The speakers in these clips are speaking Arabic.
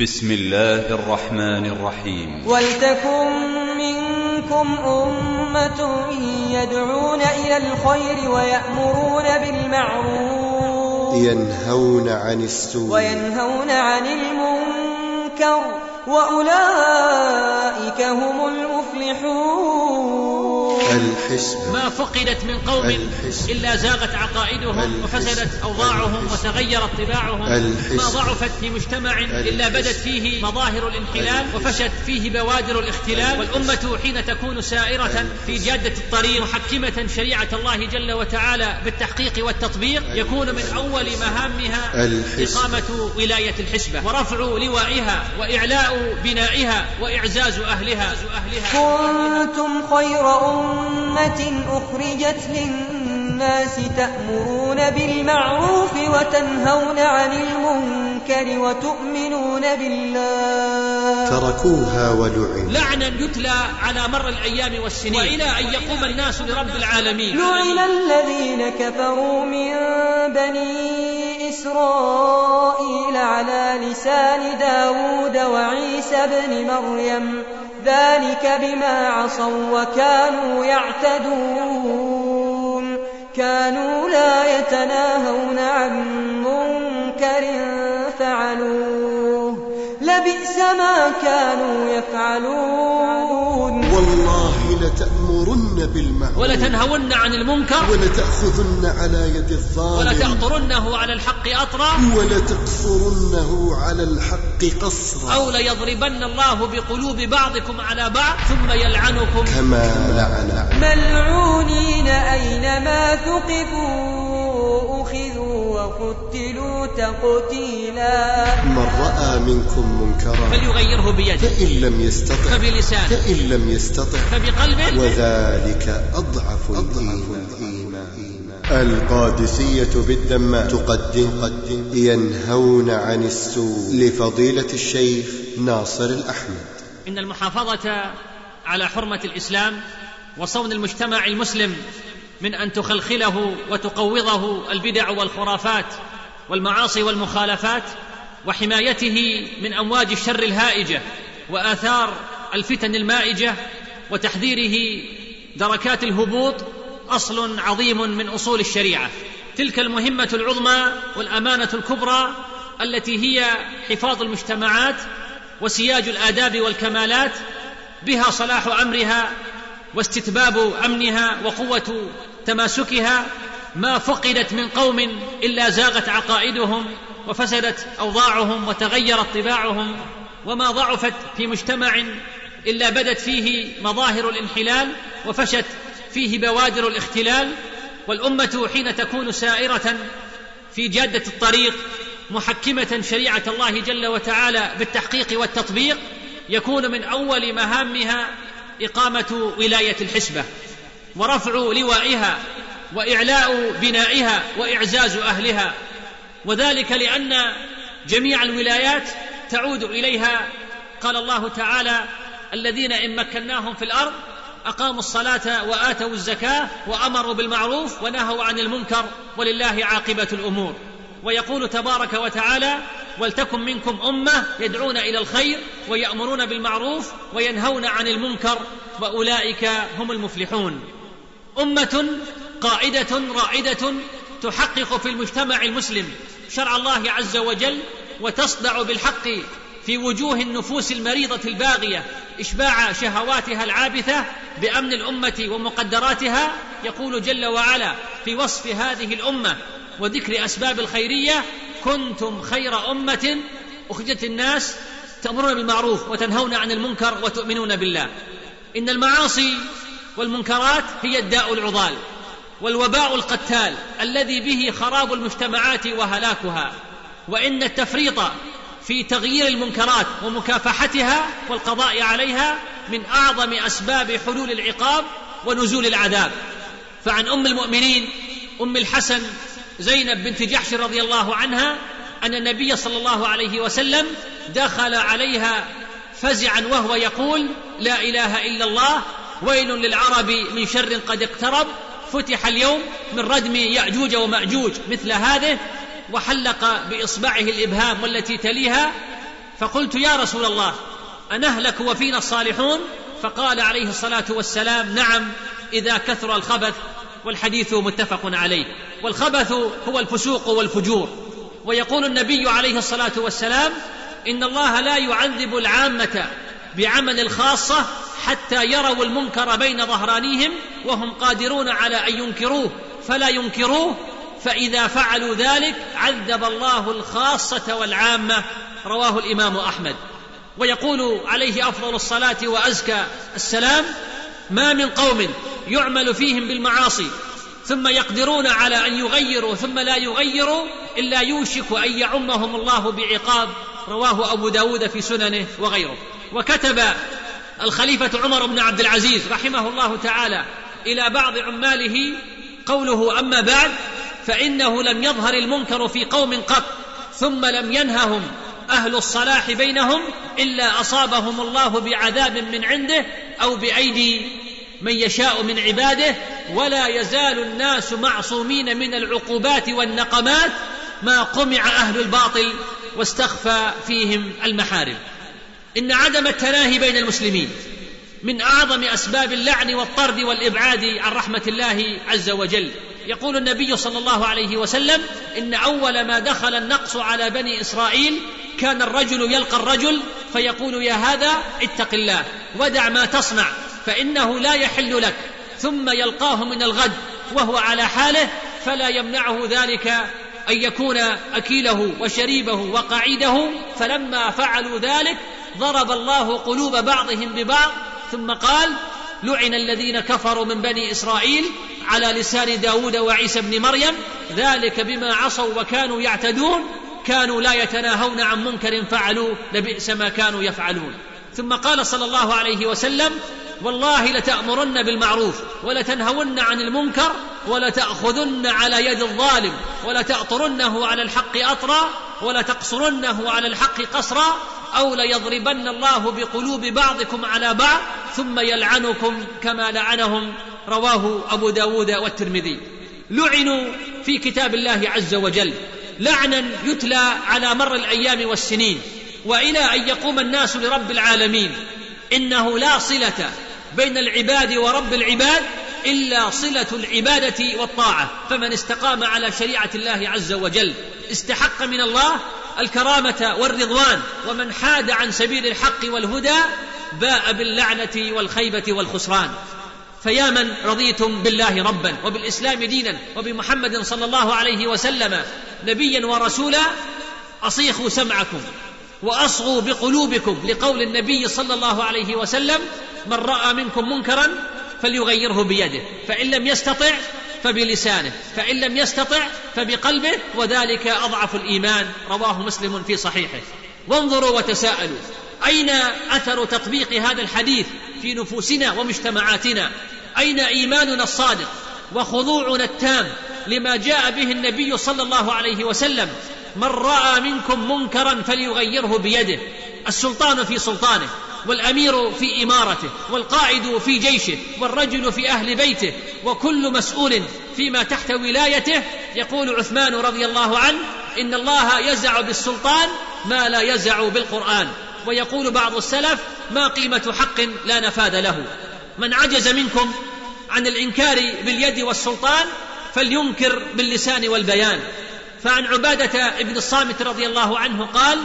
بسم الله الرحمن الرحيم. ولتكن منكم أمة يدعون إلى الخير ويأمرون بالمعروف. ينهون عن السوء. وينهون عن المنكر. وأولئك هم المفلحون. الحسب ما فقدت من قوم الحسب. إلا زاغت عقائدهم. وفسدت أوضاعهم. وتغيرت طباعهم الحسب. ما ضعفت في مجتمع إلا بدت فيه مظاهر الانحلال. وفشت فيه بوادر الاختلال والأمة حين تكون سائرة في جادة الطريق محكمة شريعة الله جل وتعالى بالتحقيق والتطبيق يكون من أول مهامها. إقامة ولاية الحسبة ورفع لوائها وإعلاء بنائها وإعزاز أهلها كنتم خير أمة أخرجت للناس تأمرون بالمعروف وتنهون عن المنكر وتؤمنون بالله. تركوها ولعنوا لعنا يتلى على مر الأيام والسنين. وإلى أن يقوم الناس لرب العالمين. لعن الذين كفروا من بني إسرائيل على لسان داود وعيسى بن مريم. ذلك بما عصوا وكانوا يعتدون. كانوا لا يتناهون عن منكر فعلوه. لبئس ما كانوا يفعلون. والله بالمعروف. ولتنهون عن المنكر. ولتأخذن على يد الظالم. ولتأطرنه على الحق أطرا. ولتقصرنه على الحق قصرا. أو ليضربن الله بقلوب بعضكم على بعض ثم يلعنكم. كما لعن ملعونين أينما ثقفوا. أخذوا وقتلوا تقتيلا. من رأى منكم منكرا فليغيره بيده. فإن لم يستطع فبلسانه. فإن لم يستطع فبقلبه. وذلك أضعف الإيمان القادسية بالدماء تقدم ينهون عن السوء لفضيلة الشيخ ناصر الأحمد. إن المحافظة على حرمة الإسلام وصون المجتمع المسلم من أن تخلخله وتقوضه البدع والخرافات والمعاصي والمخالفات وحمايته من أمواج الشر الهائجة وآثار الفتن المائجة وتحذيره دركات الهبوط أصل عظيم من أصول الشريعة. تلك المهمة العظمى والأمانة الكبرى التي هي حفاظ المجتمعات وسياج الآداب والكمالات بها صلاح أمرها واستتباب أمنها وقوة تماسكها ما فقدت من قوم إلا زاغت عقائدهم وفسدت أوضاعهم وتغيرت طباعهم وما ضعفت في مجتمع إلا بدت فيه مظاهر الانحلال وفشت فيه بوادر الاختلال والأمة حين تكون سائرة في جادة الطريق محكمة شريعة الله جل وتعالى بالتحقيق والتطبيق يكون من أول مهامها إقامة ولاية الحسبة ورفع لوائها وإعلاء بنائها وإعزاز أهلها. وذلك لأن جميع الولايات تعود إليها. قال الله تعالى الذين إن مكناهم في الأرض أقاموا الصلاة وآتوا الزكاة وأمروا بالمعروف ونهوا عن المنكر ولله عاقبة الأمور. ويقول تبارك وتعالى ولتكن منكم أمة يدعون إلى الخير ويأمرون بالمعروف وينهون عن المنكر وأولئك هم المفلحون أمة قائده رائدة تحقق في المجتمع المسلم شرع الله عز وجل وتصدع بالحق في وجوه النفوس المريضة الباغية إشباع شهواتها العابثة بأمن الأمة ومقدراتها يقول جل وعلا في وصف هذه الأمة وذكر أسباب الخيرية كنتم خير أمة أخرجت الناس تأمرون بالمعروف وتنهون عن المنكر وتؤمنون بالله. إن المعاصي والمنكرات هي الداء العضال والوباء القتال الذي به خراب المجتمعات وهلاكها. وإن التفريط في تغيير المنكرات ومكافحتها والقضاء عليها من أعظم أسباب حلول العقاب ونزول العذاب. فعن أم المؤمنين أم الحسن زينب بنت جحش رضي الله عنها أن النبي صلى الله عليه وسلم دخل عليها فزعا وهو يقول لا إله إلا الله ويل للعرب من شر قد اقترب فتح اليوم من ردم يأجوج ومأجوج مثل هذه وحلق بإصبعه الإبهام والتي تليها فقلت يا رسول الله أنهلك وفينا الصالحون؟ فقال عليه الصلاة والسلام نعم إذا كثر الخبث والحديث متفق عليه. والخبث هو الفسوق والفجور. ويقول النبي عليه الصلاة والسلام إن الله لا يعذب العامة بعمل الخاصة حتى يروا المنكر بين ظهرانيهم وهم قادرون على أن ينكروه. فلا ينكروه فإذا فعلوا ذلك عذب الله الخاصة والعامة. رواه الإمام أحمد. ويقول عليه أفضل الصلاة وأزكى السلام ما من قوم يعمل فيهم بالمعاصي ثم يقدرون على أن يغيروا ثم لا يغيروا إلا يوشك أن يعمهم الله بعقاب. رواه أبو داود في سننه وغيره. وكتب الخليفة عمر بن عبد العزيز رحمه الله تعالى إلى بعض عماله قوله أما بعد فإنه لم يظهر المنكر في قوم قط ثم لم ينههم أهل الصلاح بينهم إلا أصابهم الله بعذاب من عنده أو بأيدي من يشاء من عباده ولا يزال الناس معصومين من العقوبات والنقمات ما قمع أهل الباطل واستخفى فيهم المحارم. إن عدم التناهي بين المسلمين من أعظم أسباب اللعن والطرد والإبعاد عن رحمة الله عز وجل. يقول النبي صلى الله عليه وسلم إن أول ما دخل النقص على بني إسرائيل كان الرجل يلقى الرجل فيقول يا هذا اتق الله ودع ما تصنع. فإنه لا يحل لك. ثم يلقاه من الغد وهو على حاله فلا يمنعه ذلك أن يكون أكيله وشريبه وقعيده. فلما فعلوا ذلك ضرب الله قلوب بعضهم ببعض ثم قال لعن الذين كفروا من بني إسرائيل على لسان داود وعيسى بن مريم ذلك بما عصوا وكانوا يعتدون. كانوا لا يتناهون عن منكر فعلوه لبئس ما كانوا يفعلون. ثم قال صلى الله عليه وسلم والله لتأمرن بالمعروف ولتنهون عن المنكر ولتأخذن على يد الظالم ولتأطرنه على الحق أطرا ولتقصرنه على الحق قصرا أو ليضربن الله بقلوب بعضكم على بعض ثم يلعنكم كما لعنهم رواه أبو داود والترمذي. لعنوا في كتاب الله عز وجل. لعنا يتلى على مر الأيام والسنين. وإلى أن يقوم الناس لرب العالمين. إنه لا صلة بين العباد ورب العباد إلا صلة العبادة والطاعة فمن استقام على شريعة الله عز وجل استحق من الله الكرامة والرضوان ومن حاد عن سبيل الحق والهدى باء باللعنة والخيبة والخسران. فيا من رضيتم بالله ربا وبالإسلام دينا وبمحمد صلى الله عليه وسلم نبيا ورسولا أصيخوا سمعكم وأصغوا بقلوبكم لقول النبي صلى الله عليه وسلم من رأى منكم منكرا فليغيره بيده فإن لم يستطع فبلسانه فإن لم يستطع فبقلبه وذلك أضعف الإيمان رواه مسلم في صحيحه. وانظروا وتساءلوا أين أثر تطبيق هذا الحديث في نفوسنا ومجتمعاتنا؟ أين إيماننا الصادق وخضوعنا التام لما جاء به النبي صلى الله عليه وسلم؟ من رأى منكم منكرا فليغيره بيده. السلطان في سلطانه. والأمير في إمارته والقائد في جيشه والرجل في أهل بيته وكل مسؤول فيما تحت ولايته. يقول عثمان رضي الله عنه إن الله يزع بالسلطان ما لا يزع بالقرآن. ويقول بعض السلف ما قيمة حق لا نفاذ له. من عجز منكم عن الإنكار باليد والسلطان فلينكر باللسان والبيان. فعن عبادة بن الصامت رضي الله عنه قال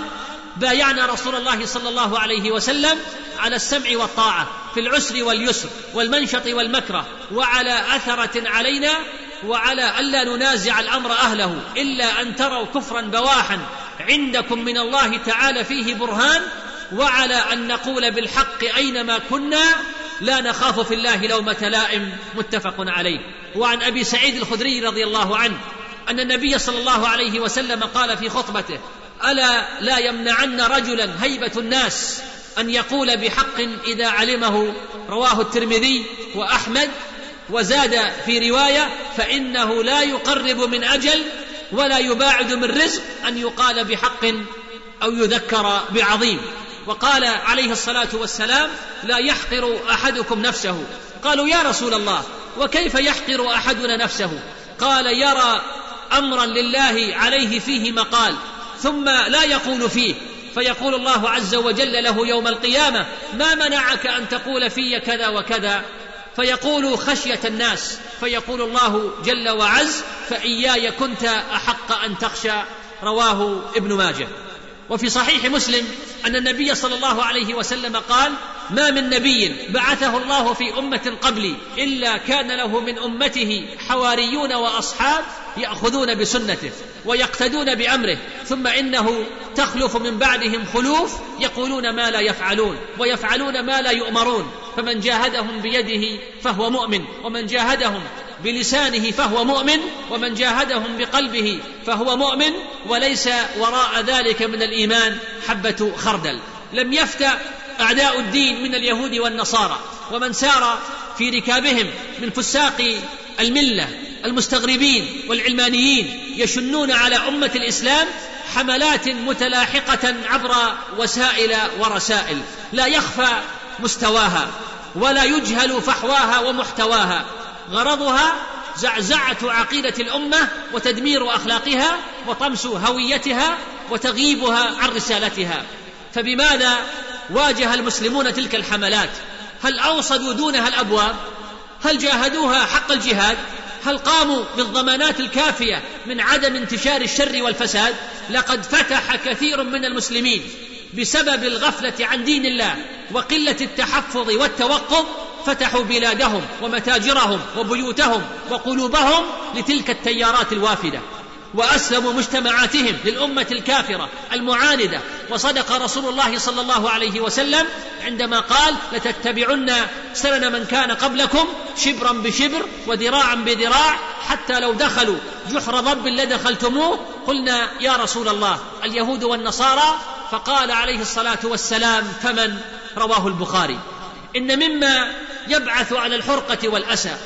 بايعنا رسول الله صلى الله عليه وسلم على السمع والطاعة في العسر واليسر والمنشط والمكره وعلى أثرة علينا وعلى ألا ننازع الأمر أهله إلا أن تروا كفرا بواحا عندكم من الله تعالى فيه برهان وعلى أن نقول بالحق أينما كنا لا نخاف في الله لومة لائم متفق عليه. وعن أبي سعيد الخدري رضي الله عنه أن النبي صلى الله عليه وسلم قال في خطبته ألا لا يمنعن رجلا هيبة الناس أن يقول بحق إذا علمه؟ رواه الترمذي وأحمد وزاد في رواية فإنه لا يقرب من أجل ولا يباعد من رزق أن يقال بحق أو يذكر بعظيم. وقال عليه الصلاة والسلام لا يحقر أحدكم نفسه. قالوا يا رسول الله وكيف يحقر أحدنا نفسه؟ قال يرى أمرا لله عليه فيه مقال. ثم لا يقول فيه فيقول الله عز وجل له يوم القيامة ما منعك أن تقول في كذا وكذا؟ فيقول خشية الناس فيقول الله جل وعز فإياي كنت أحق أن تخشى. رواه ابن ماجه. وفي صحيح مسلم أن النبي صلى الله عليه وسلم قال ما من نبي بعثه الله في أمة قبلي إلا كان له من أمته حواريون وأصحاب يأخذون بسنته ويقتدون بأمره ثم إنه تخلف من بعدهم خلوف يقولون ما لا يفعلون ويفعلون ما لا يؤمرون فمن جاهدهم بيده فهو مؤمن ومن جاهدهم بلسانه فهو مؤمن ومن جاهدهم بقلبه فهو مؤمن وليس وراء ذلك من الإيمان حبة خردل. لم يفتأ أعداء الدين من اليهود والنصارى ومن سار في ركابهم من فساق الملة. المستغربين والعلمانيين يشنون على أمة الإسلام حملات متلاحقة عبر وسائل ورسائل. لا يخفى مستواها ولا يجهل فحواها ومحتواها. غرضها زعزعة عقيدة الأمة وتدمير أخلاقها وطمس هويتها وتغييبها عن رسالتها. فبماذا واجه المسلمون تلك الحملات؟ هل أوصدوا دونها الأبواب؟ هل جاهدوها حق الجهاد؟ هل قاموا بالضمانات الكافية من عدم انتشار الشر والفساد؟ لقد فتح كثير من المسلمين بسبب الغفلة عن دين الله وقلة التحفظ والتوقف فتحوا بلادهم ومتاجرهم وبيوتهم وقلوبهم لتلك التيارات الوافدة. وأسلموا مجتمعاتهم للأمة الكافرة المعاندة. وصدق رسول الله صلى الله عليه وسلم عندما قال لتتبعن سنن من كان قبلكم شبرا بشبر وذراعا بذراع حتى لو دخلوا جحر ضب لدخلتموه قلنا يا رسول الله اليهود والنصارى فقال عليه الصلاة والسلام فمن؟ رواه البخاري. إن مما يبعث على الحرقة والأسى.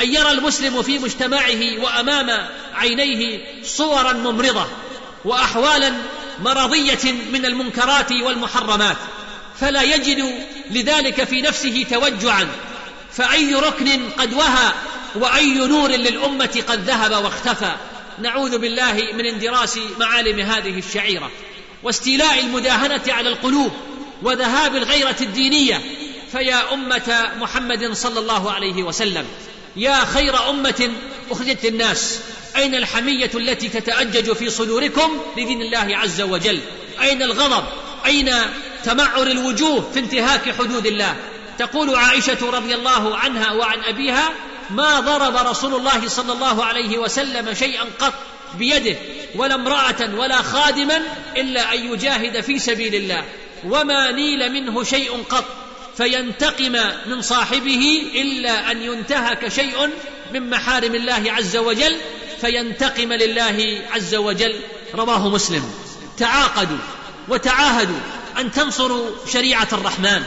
أن يرى المسلم في مجتمعه وأمام عينيه صورا ممرضة وأحوالا مرضية من المنكرات والمحرمات فلا يجد لذلك في نفسه توجعا. فأي ركن قد وهى وأي نور للأمة قد ذهب واختفى. نعوذ بالله من اندراس معالم هذه الشعيرة واستيلاء المداهنة على القلوب وذهاب الغيرة الدينية. فيا أمة محمد صلى الله عليه وسلم يا خير أمة أخرجت للناس. أين الحمية التي تتأجج في صدوركم؟ لدين الله عز وجل. أين الغضب؟ أين تمعر الوجوه في انتهاك حدود الله؟ تقول عائشة رضي الله عنها وعن أبيها ما ضرب رسول الله صلى الله عليه وسلم شيئا قط بيده ولا امرأة ولا خادما إلا أن يجاهد في سبيل الله. وما نيل منه شيء قط فينتقم من صاحبه إلا أن ينتهك شيء من محارم الله عز وجل فينتقم لله عز وجل. رواه مسلم. تعاقدوا وتعاهدوا أن تنصروا شريعة الرحمن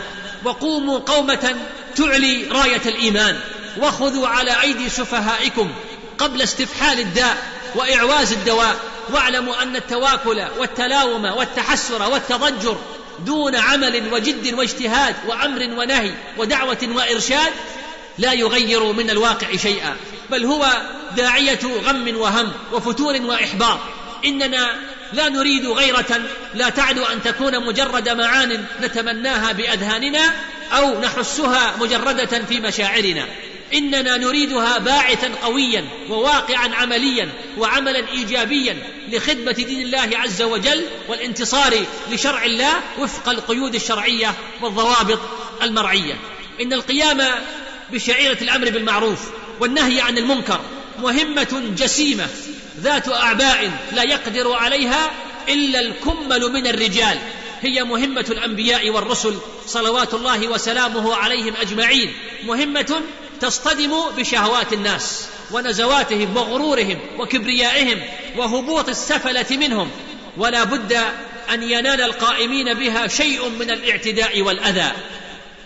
وقوموا قومة تعلي راية الإيمان وخذوا على أيدي سفهائكم قبل استفحال الداء وإعواز الدواء واعلموا أن التواكل والتلاوم والتحسر والتضجر دون عمل وجد واجتهاد وأمر ونهي ودعوة وإرشاد لا يغير من الواقع شيئا بل هو داعية غم وهم وفتور وإحباط. إننا لا نريد غيرة لا تعدو أن تكون مجرد معان نتمناها بأذهاننا أو نحسها مجردة في مشاعرنا. إننا نريدها باعثا قويا وواقعا عمليا وعملا إيجابيا لخدمة دين الله عز وجل والانتصار لشرع الله وفق القيود الشرعية والضوابط المرعية. إن القيام بشعيرة الأمر بالمعروف والنهي عن المنكر مهمة جسيمة ذات أعباء لا يقدر عليها إلا الكمل من الرجال. هي مهمة الأنبياء والرسل صلوات الله وسلامه عليهم أجمعين. مهمة تصطدم بشهوات الناس ونزواتهم وغرورهم وكبريائهم وهبوط السفلة منهم ولا بد أن ينال القائمين بها شيء من الاعتداء والأذى.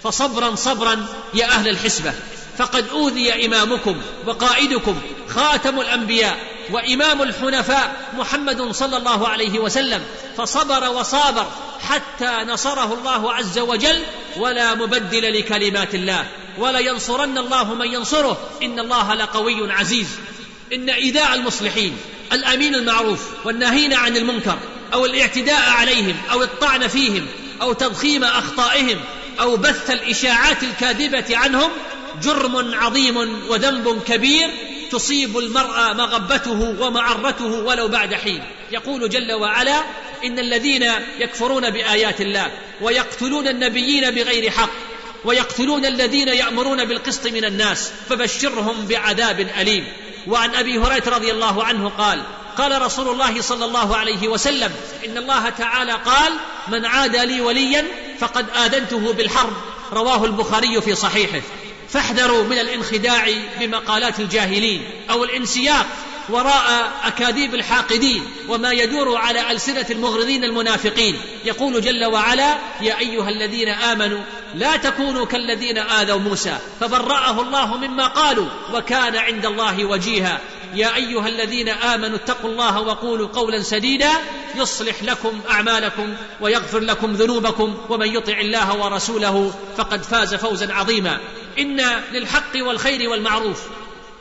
فصبرا صبرا يا أهل الحسبة فقد أوذي إمامكم وقائدكم خاتم الأنبياء وإمام الحنفاء محمد صلى الله عليه وسلم فصبر وصابر حتى نصره الله عز وجل ولا مبدل لكلمات الله. ولينصرن الله من ينصره. إن الله لقوي عزيز. إن إيذاء المصلحين الأمين المعروف والناهين عن المنكر أو الاعتداء عليهم أو الطعن فيهم أو تضخيم أخطائهم أو بث الإشاعات الكاذبة عنهم جرم عظيم وذنب كبير تصيب المرء مغبته ومعرته ولو بعد حين. يقول جل وعلا إن الذين يكفرون بآيات الله ويقتلون النبيين بغير حق ويقتلون الذين يأمرون بالقسط من الناس فبشرهم بعذاب أليم. وعن أبي هريرة رضي الله عنه قال قال رسول الله صلى الله عليه وسلم إن الله تعالى قال من عادى لي وليا فقد آذنته بالحرب. رواه البخاري في صحيحه. فاحذروا من الانخداع بمقالات الجاهلين أو الانسياق وراء أكاذيب الحاقدين وما يدور على ألسنة المغرضين المنافقين. يقول جل وعلا يا أيها الذين آمنوا لا تكونوا كالذين آذوا موسى فبرأه الله مما قالوا وكان عند الله وجيها. يا أيها الذين آمنوا اتقوا الله وقولوا قولا سديدا يصلح لكم أعمالكم ويغفر لكم ذنوبكم ومن يطع الله ورسوله فقد فاز فوزا عظيما. إن للحق والخير والمعروف.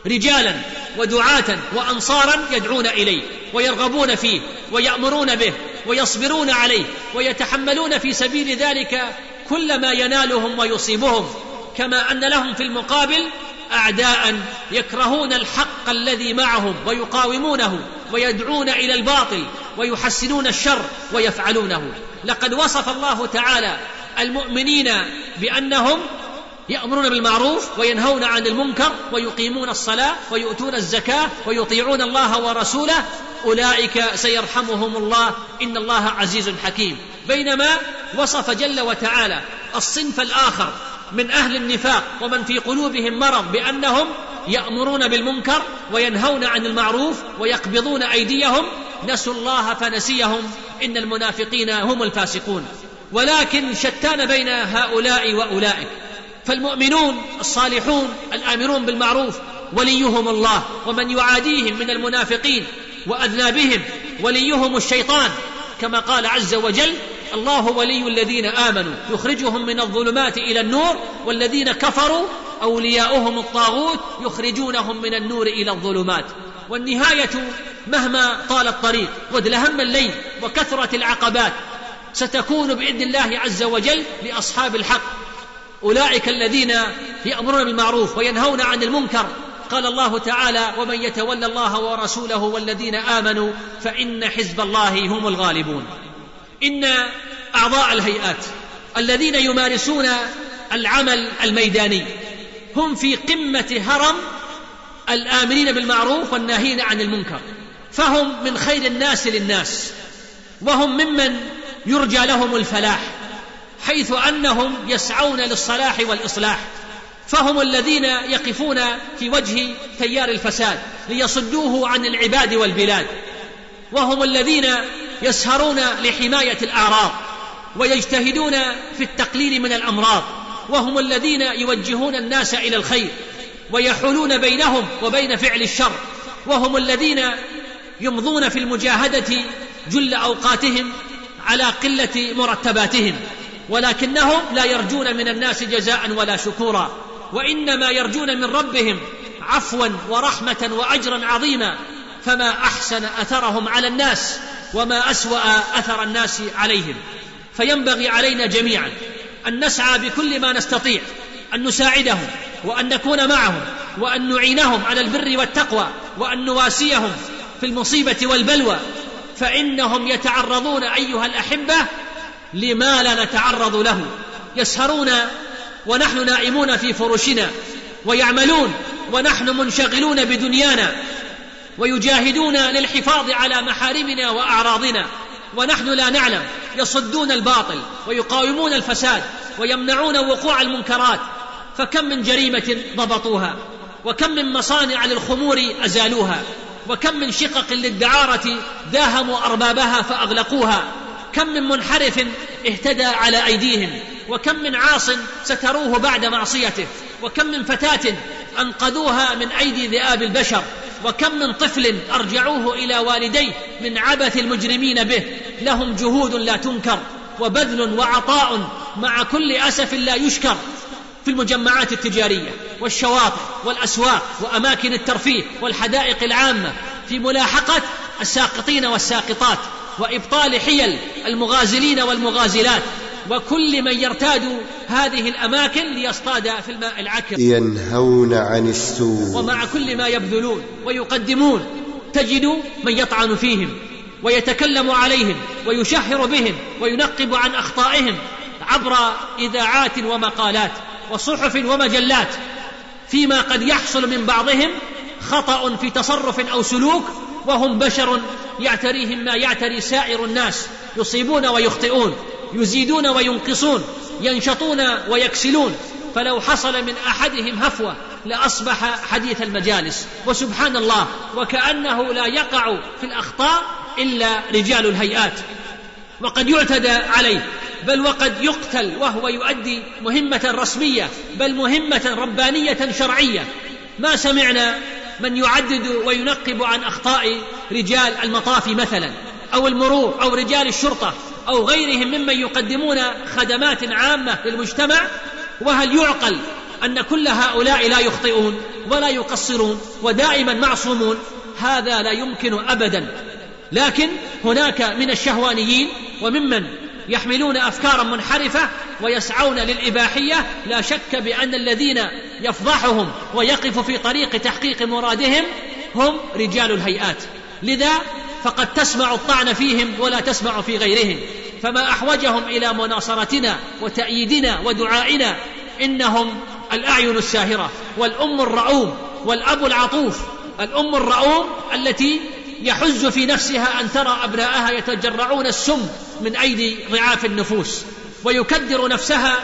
رجالا ودعاة وأنصارا يدعون إليه ويرغبون فيه ويأمرون به ويصبرون عليه ويتحملون في سبيل ذلك كل ما ينالهم ويصيبهم كما أن لهم في المقابل أعداء يكرهون الحق الذي معهم ويقاومونه ويدعون إلى الباطل ويحسنون الشر ويفعلونه. لقد وصف الله تعالى المؤمنين بأنهم يأمرون بالمعروف وينهون عن المنكر ويقيمون الصلاة ويؤتون الزكاة ويطيعون الله ورسوله. أولئك سيرحمهم الله. إن الله عزيز حكيم. بينما وصف جل وتعالى الصنف الآخر من أهل النفاق ومن في قلوبهم مرض بأنهم يأمرون بالمنكر وينهون عن المعروف ويقبضون أيديهم. نسوا الله فنسيهم. إن المنافقين هم الفاسقون. ولكن شتان بين هؤلاء وأولئك. فالمؤمنون الصالحون الآمرون بالمعروف وليهم الله ومن يعاديهم من المنافقين واذنابهم وليهم الشيطان كما قال عز وجل الله ولي الذين آمنوا يخرجهم من الظلمات إلى النور والذين كفروا أولياؤهم الطاغوت يخرجونهم من النور إلى الظلمات والنهاية مهما طال الطريق وادلهم الليل وكثرت العقبات ستكون بإذن الله عز وجل لأصحاب الحق أولئك الذين يأمرون بالمعروف وينهون عن المنكر. قال الله تعالى ومن يتولى الله ورسوله والذين آمنوا فإن حزب الله هم الغالبون. إن أعضاء الهيئات الذين يمارسون العمل الميداني هم في قمة هرم الآمرين بالمعروف والناهين عن المنكر. فهم من خير الناس للناس وهم ممن يرجى لهم الفلاح. حيث أنهم يسعون للصلاح والإصلاح فهم الذين يقفون في وجه تيار الفساد ليصدوه عن العباد والبلاد وهم الذين يسهرون لحماية الأعراض ويجتهدون في التقليل من الأمراض وهم الذين يوجهون الناس إلى الخير ويحولون بينهم وبين فعل الشر وهم الذين يمضون في المجاهدة جل أوقاتهم على قلة مرتباتهم. ولكنهم لا يرجون من الناس جزاء ولا شكورا وإنما يرجون من ربهم عفوا ورحمة وأجرا عظيما فما أحسن أثرهم على الناس وما أسوأ أثر الناس عليهم. فينبغي علينا جميعا أن نسعى بكل ما نستطيع أن نساعدهم وأن نكون معهم وأن نعينهم على البر والتقوى وأن نواسيهم في المصيبة والبلوى. فإنهم يتعرضون أيها الأحبة لما لا نتعرض له. يسهرون ونحن نائمون في فرشنا ويعملون ونحن منشغلون بدنيانا ويجاهدون للحفاظ على محارمنا وأعراضنا ونحن لا نعلم يصدون الباطل ويقاومون الفساد ويمنعون وقوع المنكرات. فكم من جريمة ضبطوها وكم من مصانع للخمور أزالوها وكم من شقق للدعارة داهموا أربابها فأغلقوها. كم من منحرف اهتدى على أيديهم وكم من عاص ستروه بعد معصيته وكم من فتاة أنقذوها من أيدي ذئاب البشر وكم من طفل أرجعوه إلى والديه من عبث المجرمين به. لهم جهود لا تنكر وبذل وعطاء مع كل أسف لا يشكر. في المجمعات التجارية والشواطئ والأسواق وأماكن الترفيه والحدائق العامة في ملاحقة الساقطين والساقطات وإبطال حيل المغازلين والمغازلات وكل من يرتاد هذه الأماكن ليصطاد في الماء العكر. ينهون عن السوء. ومع كل ما يبذلون ويقدمون تجد من يطعن فيهم ويتكلم عليهم ويشهر بهم وينقب عن أخطائهم عبر إذاعات ومقالات وصحف ومجلات فيما قد يحصل من بعضهم خطأ في تصرف أو سلوك وهم بشر يعتريهم ما يعتري سائر الناس يصيبون ويخطئون يزيدون وينقصون ينشطون ويكسلون. فلو حصل من أحدهم هفوة لأصبح حديث المجالس. وسبحان الله وكأنه لا يقع في الأخطاء إلا رجال الهيئات. وقد يعتدى عليه بل وقد يقتل وهو يؤدي مهمة رسمية بل مهمة ربانية شرعية. ما سمعنا من يعدد وينقب عن أخطاء رجال المطاف مثلا أو المرور أو رجال الشرطة أو غيرهم ممن يقدمون خدمات عامة للمجتمع. وهل يعقل أن كل هؤلاء لا يخطئون ولا يقصرون ودائما معصومون؟ هذا لا يمكن ابدا. لكن هناك من الشهوانيين وممن يحملون افكارا منحرفة ويسعون للإباحية لا شك بأن الذين يفضحهم ويقف في طريق تحقيق مرادهم هم رجال الهيئات. لذا فقد تسمع الطعن فيهم ولا تسمع في غيرهم. فما أحوجهم إلى مناصرتنا وتأييدنا ودعائنا إنهم الأعين الساهرة والأم الرؤوم والأب العطوف. الأم الرؤوم التي يحز في نفسها أن ترى أبناءها يتجرعون السم من أيدي ضعاف النفوس. ويكدر نفسها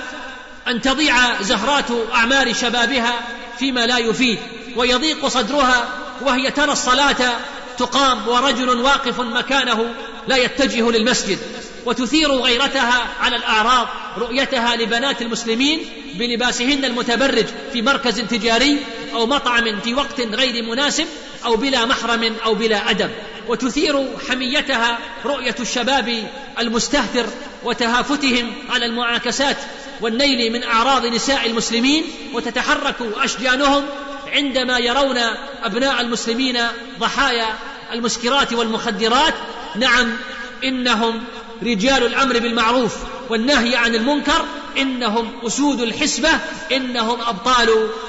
أن تضيع زهرات اعمار شبابها فيما لا يفيد ويضيق صدرها وهي ترى الصلاة تقام ورجل واقف مكانه لا يتجه للمسجد وتثير غيرتها على الأعراض رؤيتها لبنات المسلمين بلباسهن المتبرج في مركز تجاري أو مطعم في وقت غير مناسب أو بلا محرم أو بلا أدب. وتثير حميتها رؤية الشباب المستهتر وتهافتهم على المعاكسات والنيل من أعراض نساء المسلمين وتتحرك أشجانهم عندما يرون أبناء المسلمين ضحايا المسكرات والمخدرات. نعم إنهم رجال الأمر بالمعروف والنهي عن المنكر إنهم أسود الحسبة إنهم أبطال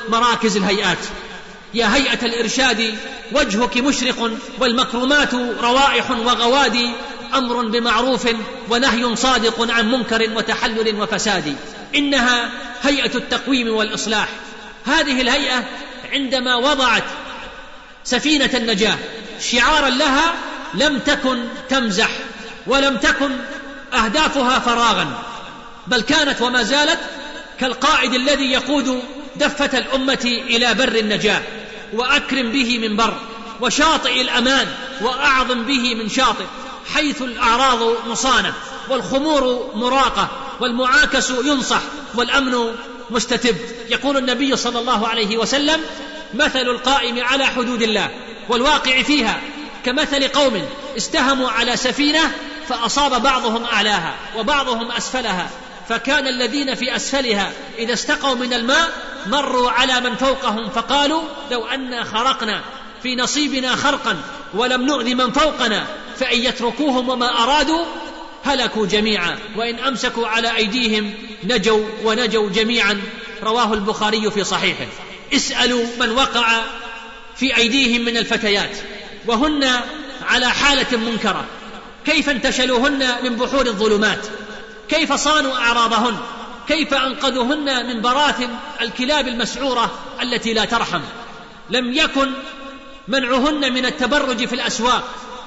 مراكز الهيئات. يا هيئة الإرشاد وجهك مشرق والمكرمات روائح وغوادي أمر بمعروف ونهي صادق عن منكر وتحلل وفساد. إنها هيئة التقويم والإصلاح. هذه الهيئة عندما وضعت سفينة النجاة شعارا لها لم تكن تمزح ولم تكن أهدافها فراغا بل كانت وما زالت كالقائد الذي يقود دفة الأمة إلى بر النجاة. وأكرم به من بر وشاطئ الأمان وأعظم به من شاطئ حيث الأعراض مصانة والخمور مراقة والمعاكس ينصح والأمن مستتب. يقول النبي صلى الله عليه وسلم مثل القائم على حدود الله والواقع فيها كمثل قوم استهموا على سفينة فأصاب بعضهم أعلاها وبعضهم أسفلها. فكان الذين في أسفلها إذا استقوا من الماء مروا على من فوقهم فقالوا لو أنا خرقنا في نصيبنا خرقا ولم نؤذ من فوقنا فإن يتركوهم وما أرادوا هلكوا جميعا وإن أمسكوا على أيديهم نجوا ونجوا جميعا. رواه البخاري في صحيحه. اسألوا من وقع في أيديهم من الفتيات وهن على حالة منكرة. كيف انتشلوهن من بحور الظلمات؟ كيف صانوا أعراضهن؟ كيف أنقذوهن من براثن الكلاب المسعورة التي لا ترحم؟ لم يكن منعهن من التبرج في الأسواق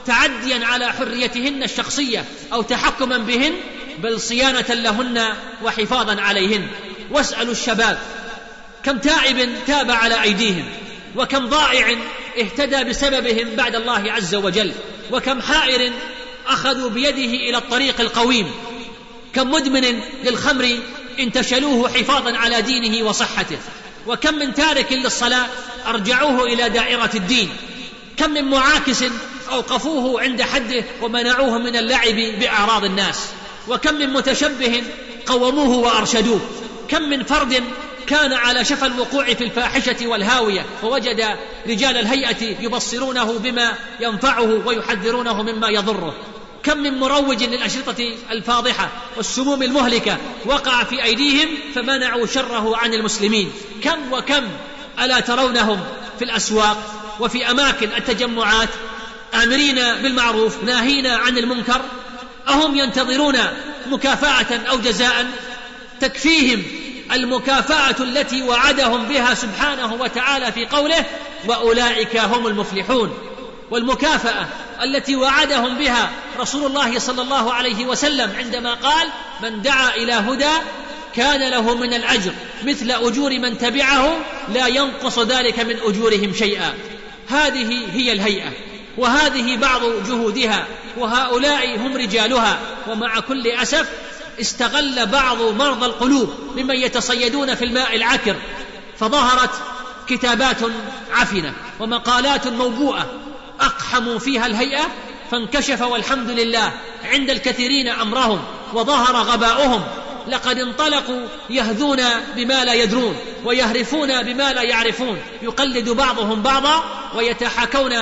تعديا على حريتهن الشخصية أو تحكما بهن بل صيانة لهن وحفاظا عليهن. واسألوا الشباب كم تائب تاب على أيديهم؟ وكم ضائع اهتدى بسببهم بعد الله عز وجل؟ وكم حائر أخذوا بيده إلى الطريق القويم؟ كم مدمن للخمر انتشلوه حفاظا على دينه وصحته. وكم من تارك للصلاة أرجعوه إلى دائرة الدين. كم من معاكس أوقفوه عند حده ومنعوه من اللعب بأعراض الناس. وكم من متشبه قوموه وأرشدوه. كم من فرد كان على شفا الوقوع في الفاحشة والهاوية ووجد رجال الهيئة يبصرونه بما ينفعه ويحذرونه مما يضره. كم من مروج للأشرطة الفاضحة والسموم المهلكة وقع في أيديهم فمنعوا شره عن المسلمين. كم وكم ألا ترونهم في الأسواق وفي أماكن التجمعات آمرين بالمعروف ناهين عن المنكر؟ أهم ينتظرون مكافأة أو جزاء؟ تكفيهم المكافأة التي وعدهم بها سبحانه وتعالى في قوله وأولئك هم المفلحون والمكافأة التي وعدهم بها رسول الله صلى الله عليه وسلم عندما قال من دعا إلى هدى كان له من الأجر مثل أجور من تبعه لا ينقص ذلك من أجورهم شيئا. هذه هي الهيئة وهذه بعض جهودها وهؤلاء هم رجالها ومع كل أسف استغل بعض مرضى القلوب ممن يتصيدون في الماء العكر فظهرت كتابات عفنة ومقالات موبوءة أقحموا فيها الهيئة فانكشف والحمد لله عند الكثيرين أمرهم وظهر غباؤهم. لقد انطلقوا يهذون بما لا يدرون ويهرفون بما لا يعرفون. يقلد بعضهم بعضا ويتحاكون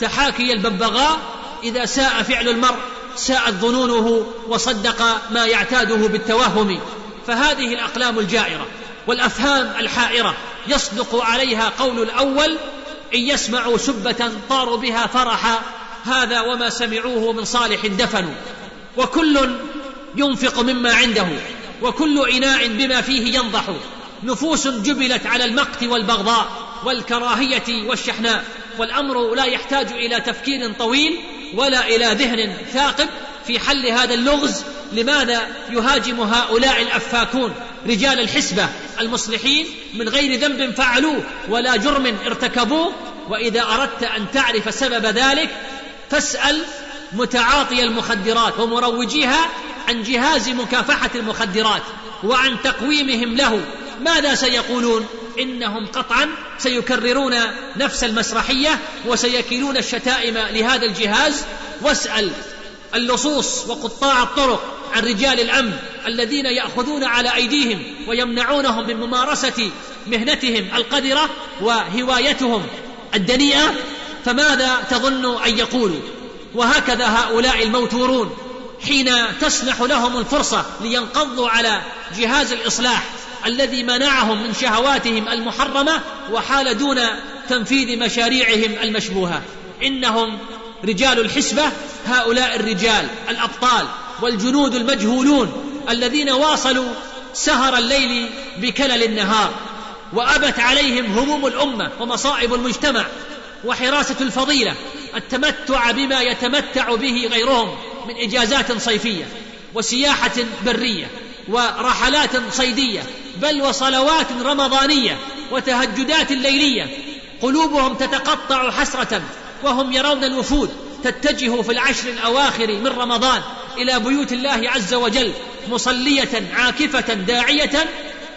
تحاكي الببغاء. إذا ساء فعل المرء ساءت ظنونه وصدق ما يعتاده بالتوهم. فهذه الأقلام الجائرة والأفهام الحائرة. يصدق عليها قول الأول إن يسمعوا سبة طاروا بها فرحا هذا وما سمعوه من صالح دفنوا. وكل ينفق مما عنده وكل إناء بما فيه ينضح. نفوس جبلت على المقت والبغضاء والكراهية والشحناء. والأمر لا يحتاج إلى تفكير طويل ولا إلى ذهن ثاقب في حل هذا اللغز لماذا يهاجم هؤلاء الأفاكون؟ رجال الحسبة المصلحين من غير ذنب فعلوه ولا جرم ارتكبوه وإذا أردت أن تعرف سبب ذلك فاسأل متعاطي المخدرات ومروجيها عن جهاز مكافحة المخدرات وعن تقويمهم له. ماذا سيقولون؟ إنهم قطعا سيكررون نفس المسرحية وسيكيلون الشتائم لهذا الجهاز. واسأل اللصوص وقطاع الطرق عن رجال الأمن الذين يأخذون على أيديهم ويمنعونهم من ممارسة مهنتهم القذرة وهوايتهم الدنيئة فماذا تظن أن يقولوا؟ وهكذا هؤلاء الموتورون حين تسنح لهم الفرصة لينقضوا على جهاز الإصلاح الذي منعهم من شهواتهم المحرمة وحال دون تنفيذ مشاريعهم المشبوهة. إنهم رجال الحسبة هؤلاء الرجال الأبطال. والجنود المجهولون الذين واصلوا سهر الليل بكلل النهار وأبت عليهم هموم الأمة ومصائب المجتمع وحراسة الفضيلة التمتع بما يتمتع به غيرهم من إجازات صيفية وسياحة برية ورحلات صيدية بل وصلوات رمضانية وتهجدات ليلية. قلوبهم تتقطع حسرة وهم يرون الوفود تتجه في العشر الأواخر من رمضان. إلى بيوت الله عز وجل مصلية عاكفة داعية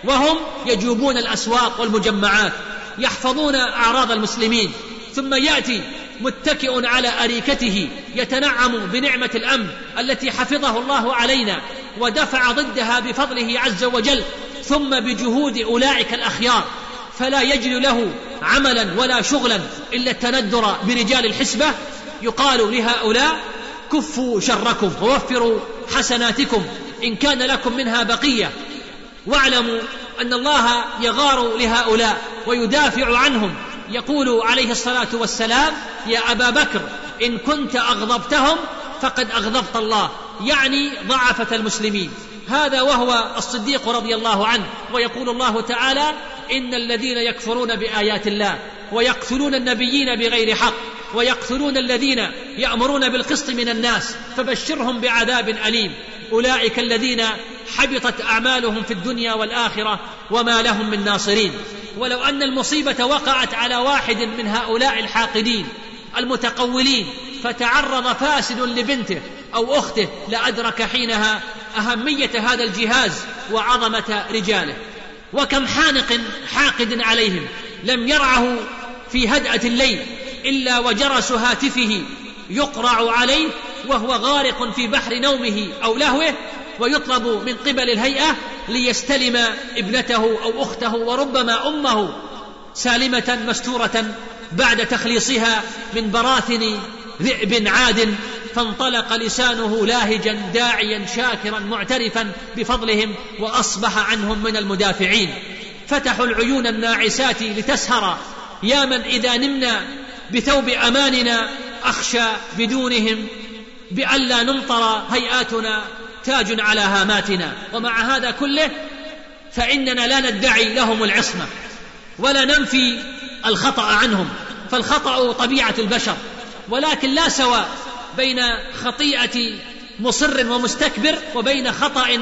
وهم يجوبون الأسواق والمجمعات يحفظون أعراض المسلمين ثم يأتي متكئ على أريكته يتنعم بنعمة الأمن التي حفظه الله علينا ودفع ضدها بفضله عز وجل ثم بجهود أولئك الأخيار فلا يجد له عملا ولا شغلا إلا التندر برجال الحسبة يقال لهؤلاء كفوا شركم ووفروا حسناتكم إن كان لكم منها بقية. واعلموا أن الله يغار لهؤلاء ويدافع عنهم. يقول عليه الصلاة والسلام يا أبا بكر إن كنت أغضبتهم فقد أغضبت الله. يعني ضعفة المسلمين. هذا وهو الصديق رضي الله عنه. ويقول الله تعالى إن الذين يكفرون بآيات الله ويقتلون النبيين بغير حق ويقتلون الذين يأمرون بالقسط من الناس فبشرهم بعذاب أليم. أولئك الذين حبطت أعمالهم في الدنيا والآخرة وما لهم من ناصرين. ولو أن المصيبة وقعت على واحد من هؤلاء الحاقدين المتقولين فتعرض فاسد لبنته أو أخته لأدرك حينها أهمية هذا الجهاز وعظمة رجاله. وكم حانق حاقد عليهم لم يرعه في هدأة الليل إلا وجرس هاتفه يقرع عليه وهو غارق في بحر نومه أو لهوه ويطلب من قبل الهيئة ليستلم ابنته أو أخته وربما أمه سالمة مستورة بعد تخليصها من براثن ذئب عاد فانطلق لسانه لاهجا داعيا شاكرا معترفا بفضلهم وأصبح عنهم من المدافعين. فتحوا العيون الناعسات لتسهر. يا من إذا نمنا بثوب أماننا أخشى بدونهم بألا نمطر هيئاتنا تاج على هاماتنا. ومع هذا كله فإننا لا ندعي لهم العصمة ولا ننفي الخطأ عنهم. فالخطأ طبيعة البشر ولكن لا سواء بين خطيئة مصر ومستكبر وبين خطأ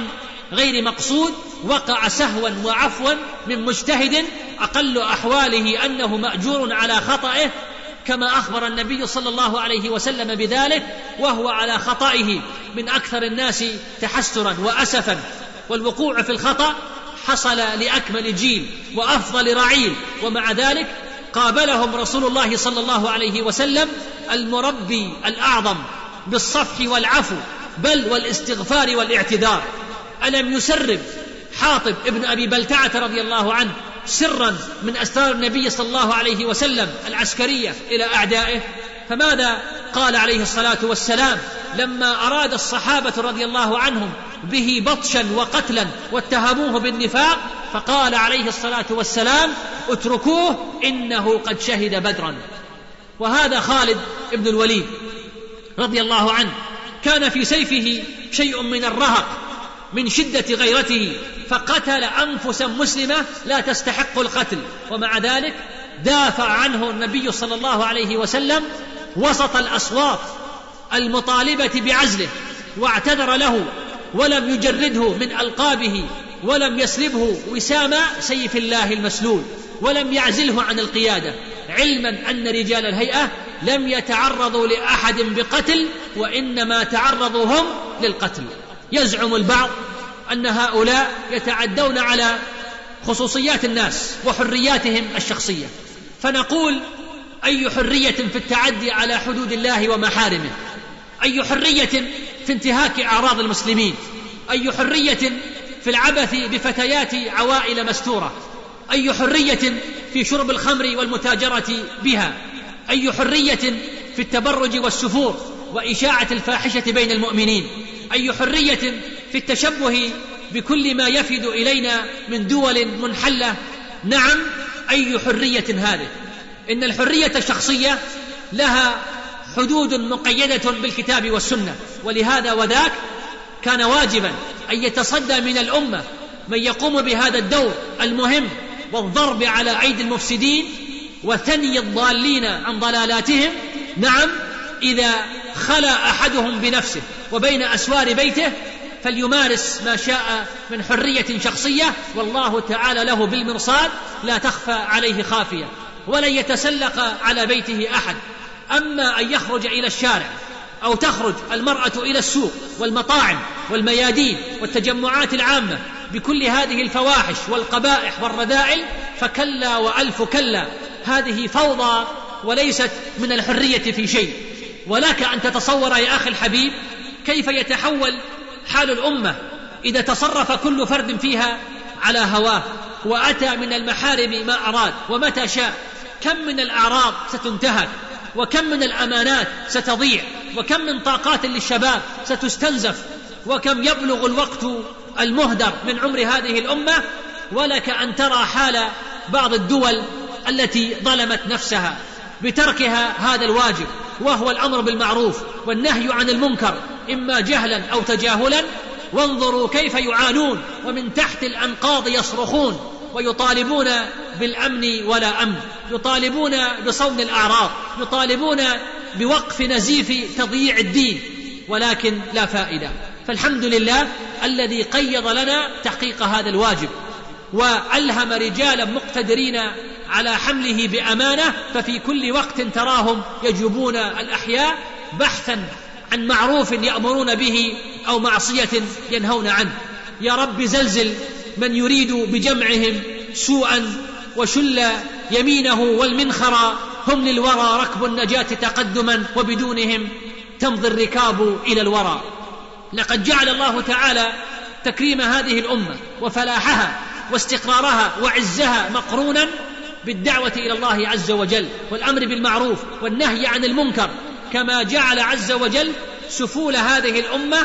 غير مقصود. وقع سهوا وعفوا من مجتهد أقل أحواله أنه مأجور على خطئه كما أخبر النبي صلى الله عليه وسلم بذلك وهو على خطئه من أكثر الناس تحسرا وأسفا. والوقوع في الخطأ حصل لأكمل جيل وأفضل رعيل. ومع ذلك قابلهم رسول الله صلى الله عليه وسلم المربي الأعظم بالصفح والعفو بل والاستغفار والاعتذار. ألم يسرب حاطب ابن أبي بلتعة رضي الله عنه سرا من أسرار النبي صلى الله عليه وسلم العسكرية إلى أعدائه فماذا قال عليه الصلاة والسلام لما أراد الصحابة رضي الله عنهم به بطشا وقتلا واتهموه بالنفاق؟ فقال عليه الصلاة والسلام اتركوه إنه قد شهد بدرا. وهذا خالد بن الوليد رضي الله عنه كان في سيفه شيء من الرهق من شدة غيرته فقتل أنفسا مسلمة لا تستحق القتل. ومع ذلك دافع عنه النبي صلى الله عليه وسلم وسط الأصوات المطالبة بعزله واعتذر له ولم يجرده من ألقابه ولم يسلبه وسام سيف الله المسلول ولم يعزله عن القيادة. علما أن رجال الهيئة لم يتعرضوا لأحد بقتل وإنما تعرضوا هم للقتل. يزعم البعض أن هؤلاء يتعدون على خصوصيات الناس وحرياتهم الشخصية. فنقول أي حرية في التعدي على حدود الله ومحارمه؟ أي حرية في انتهاك أعراض المسلمين؟ أي حرية في العبث بفتيات عوائل مستورة؟ أي حرية في شرب الخمر والمتاجرة بها؟ أي حرية في التبرج والسفور وإشاعة الفاحشة بين المؤمنين؟ أي حرية في التشبه بكل ما يفد إلينا من دول منحلة. نعم أي حرية هذه؟ إن الحرية الشخصية لها حدود مقيدة بالكتاب والسنة. ولهذا وذاك كان واجبا أن يتصدى من الأمة من يقوم بهذا الدور المهم والضرب على أيدي المفسدين وثني الضالين عن ضلالاتهم. نعم إذا خلا أحدهم بنفسه وبين أسوار بيته فليمارس ما شاء من حرية شخصية والله تعالى له بالمرصاد لا تخفى عليه خافية ولن يتسلق على بيته أحد. أما أن يخرج إلى الشارع أو تخرج المرأة إلى السوق والمطاعم والميادين والتجمعات العامة بكل هذه الفواحش والقبائح والرذائل فكلا وألف كلا هذه فوضى وليست من الحرية في شيء. ولك أن تتصور يا أخي الحبيب كيف يتحول حال الأمة إذا تصرف كل فرد فيها على هواه وأتى من المحارم ما أراد ومتى شاء؟ كم من الأعراض ستنتهك وكم من الأمانات ستضيع وكم من طاقات للشباب ستستنزف وكم يبلغ الوقت المهدر من عمر هذه الأمة؟ ولك أن ترى حال بعض الدول التي ظلمت نفسها بتركها هذا الواجب وهو الأمر بالمعروف والنهي عن المنكر. إما جهلا أو تجاهلا وانظروا كيف يعانون ومن تحت الأنقاض يصرخون ويطالبون بالأمن ولا أمن يطالبون بصون الأعراض يطالبون بوقف نزيف تضييع الدين ولكن لا فائدة. فالحمد لله الذي قيض لنا تحقيق هذا الواجب وألهم رجالا مقتدرين على حمله بأمانة ففي كل وقت تراهم يجوبون الأحياء بحثا عن معروف يأمرون به أو معصية ينهون عنه. يا رب زلزل من يريد بجمعهم سوءا وشل يمينه والمنخر هم للورى ركب النجاة تقدما وبدونهم تمضي الركاب إلى الورى. لقد جعل الله تعالى تكريم هذه الأمة وفلاحها واستقرارها وعزها مقرونا بالدعوة إلى الله عز وجل والأمر بالمعروف والنهي عن المنكر كما جعل عز وجل سفول هذه الأمة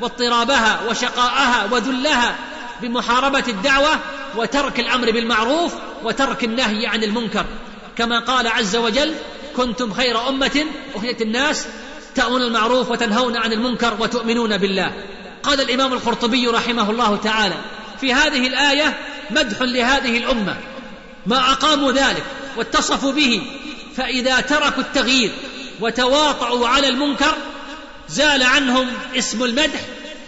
واضطرابها وشقاءها وذلها بمحاربة الدعوة وترك الأمر بالمعروف وترك النهي عن المنكر. كما قال عز وجل كنتم خير أمة أخرجت الناس تأمرون المعروف وتنهون عن المنكر وتؤمنون بالله. قال الإمام القرطبي رحمه الله تعالى في هذه الآية مدح لهذه الأمة ما أقاموا ذلك واتصفوا به فإذا تركوا التغيير وتواطؤوا على المنكر زال عنهم اسم المدح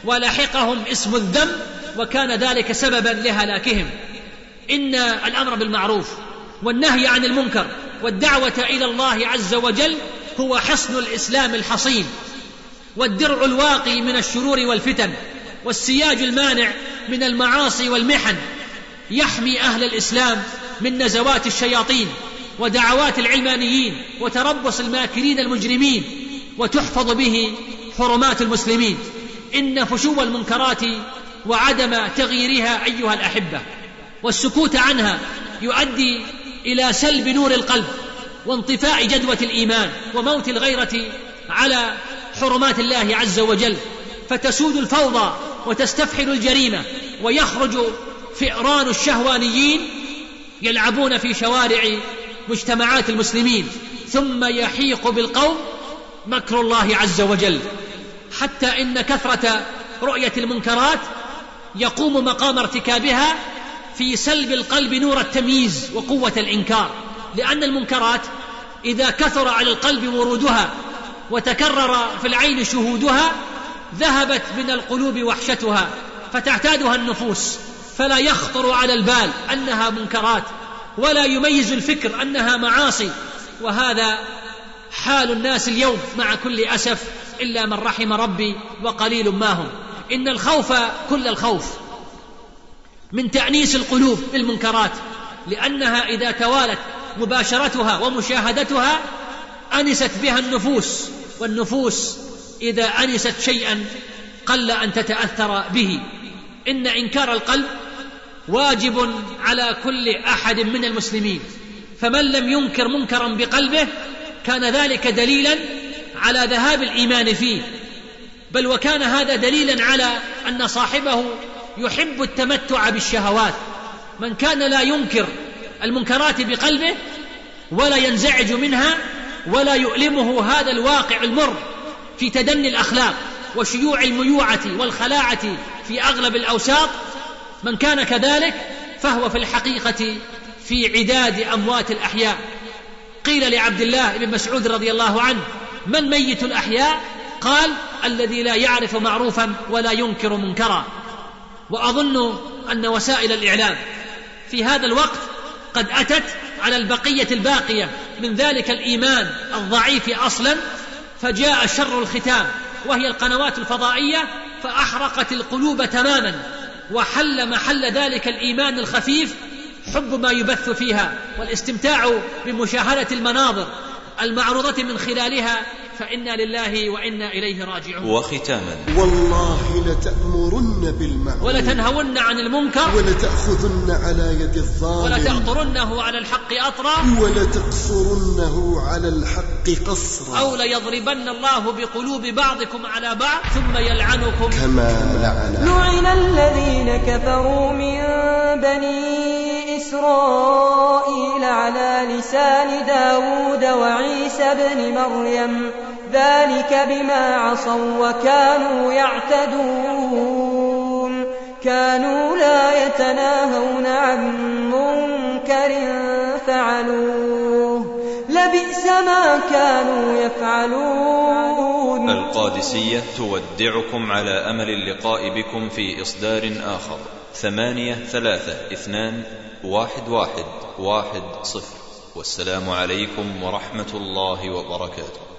ولحقهم اسم الذم وكان ذلك سببا لهلاكهم. إن الأمر بالمعروف والنهي عن المنكر والدعوة إلى الله عز وجل هو حصن الإسلام الحصين والدرع الواقي من الشرور والفتن والسياج المانع من المعاصي والمحن يحمي أهل الإسلام من نزوات الشياطين. ودعوات العلمانيين وتربص الماكرين المجرمين وتحفظ به حرمات المسلمين. إن فشو المنكرات وعدم تغييرها أيها الأحبة. والسكوت عنها يؤدي إلى سلب نور القلب وانطفاء جدوه الإيمان وموت الغيرة على حرمات الله عز وجل. فتسود الفوضى وتستفحل الجريمة ويخرج فئران الشهوانيين يلعبون في شوارع مجتمعات المسلمين ثم يحيق بالقوم مكر الله عز وجل. حتى إن كثرة رؤية المنكرات يقوم مقام ارتكابها في سلب القلب نور التمييز وقوة الإنكار. لأن المنكرات إذا كثر على القلب ورودها وتكرر في العين شهودها ذهبت من القلوب وحشتها فتعتادها النفوس. فلا يخطر على البال أنها منكرات. ولا يميز الفكر أنها معاصي وهذا حال الناس اليوم مع كل أسف إلا من رحم ربي وقليل ما هم. إن الخوف كل الخوف من تأنيس القلوب بالمنكرات لأنها إذا توالت مباشرتها ومشاهدتها أنست بها النفوس والنفوس إذا أنست شيئا قل أن تتأثر به. إن إنكار القلب واجب على كل أحد من المسلمين فمن لم ينكر منكرا بقلبه كان ذلك دليلا على ذهاب الإيمان فيه. بل وكان هذا دليلا على أن صاحبه يحب التمتع بالشهوات. من كان لا ينكر المنكرات بقلبه ولا ينزعج منها ولا يؤلمه هذا الواقع المر في تدني الأخلاق وشيوع الميوعة والخلاعة في أغلب الأوساط من كان كذلك فهو في الحقيقة في عداد أموات الأحياء. قيل لعبد الله بن مسعود رضي الله عنه من ميت الأحياء؟ قال الذي لا يعرف معروفا ولا ينكر منكرا. وأظن أن وسائل الإعلام في هذا الوقت قد أتت على البقية الباقية من ذلك الإيمان الضعيف أصلا فجاء شر الختام وهي القنوات الفضائية فأحرقت القلوب تماما. وحل محل ذلك الإيمان الخفيف حب ما يبث فيها والاستمتاع بمشاهدة المناظر المعروضة من خلالها فإنا لله وإنا إليه راجعون. وختاما. والله لتأمرن بالمعروف ولتنهون عن المنكر. ولتأخذن على يد الظالم ولتأطرنه على الحق أطرا. ولتقصرنه على الحق قصرا أو ليضربن الله بقلوب بعضكم على بعض ثم يلعنكم. كما لعن لعن الذين كفروا من بني إسرائيل على لسان داود وعيسى بن مريم ذلك بما عصوا وكانوا يعتدون. كانوا لا يتناهون عن منكر فعلوه. لبئس ما كانوا يفعلون. القادسية تودعكم على أمل اللقاء بكم في إصدار آخر. ثمانية ثلاثة اثنان واحد واحد واحد صفر. والسلام عليكم ورحمة الله وبركاته.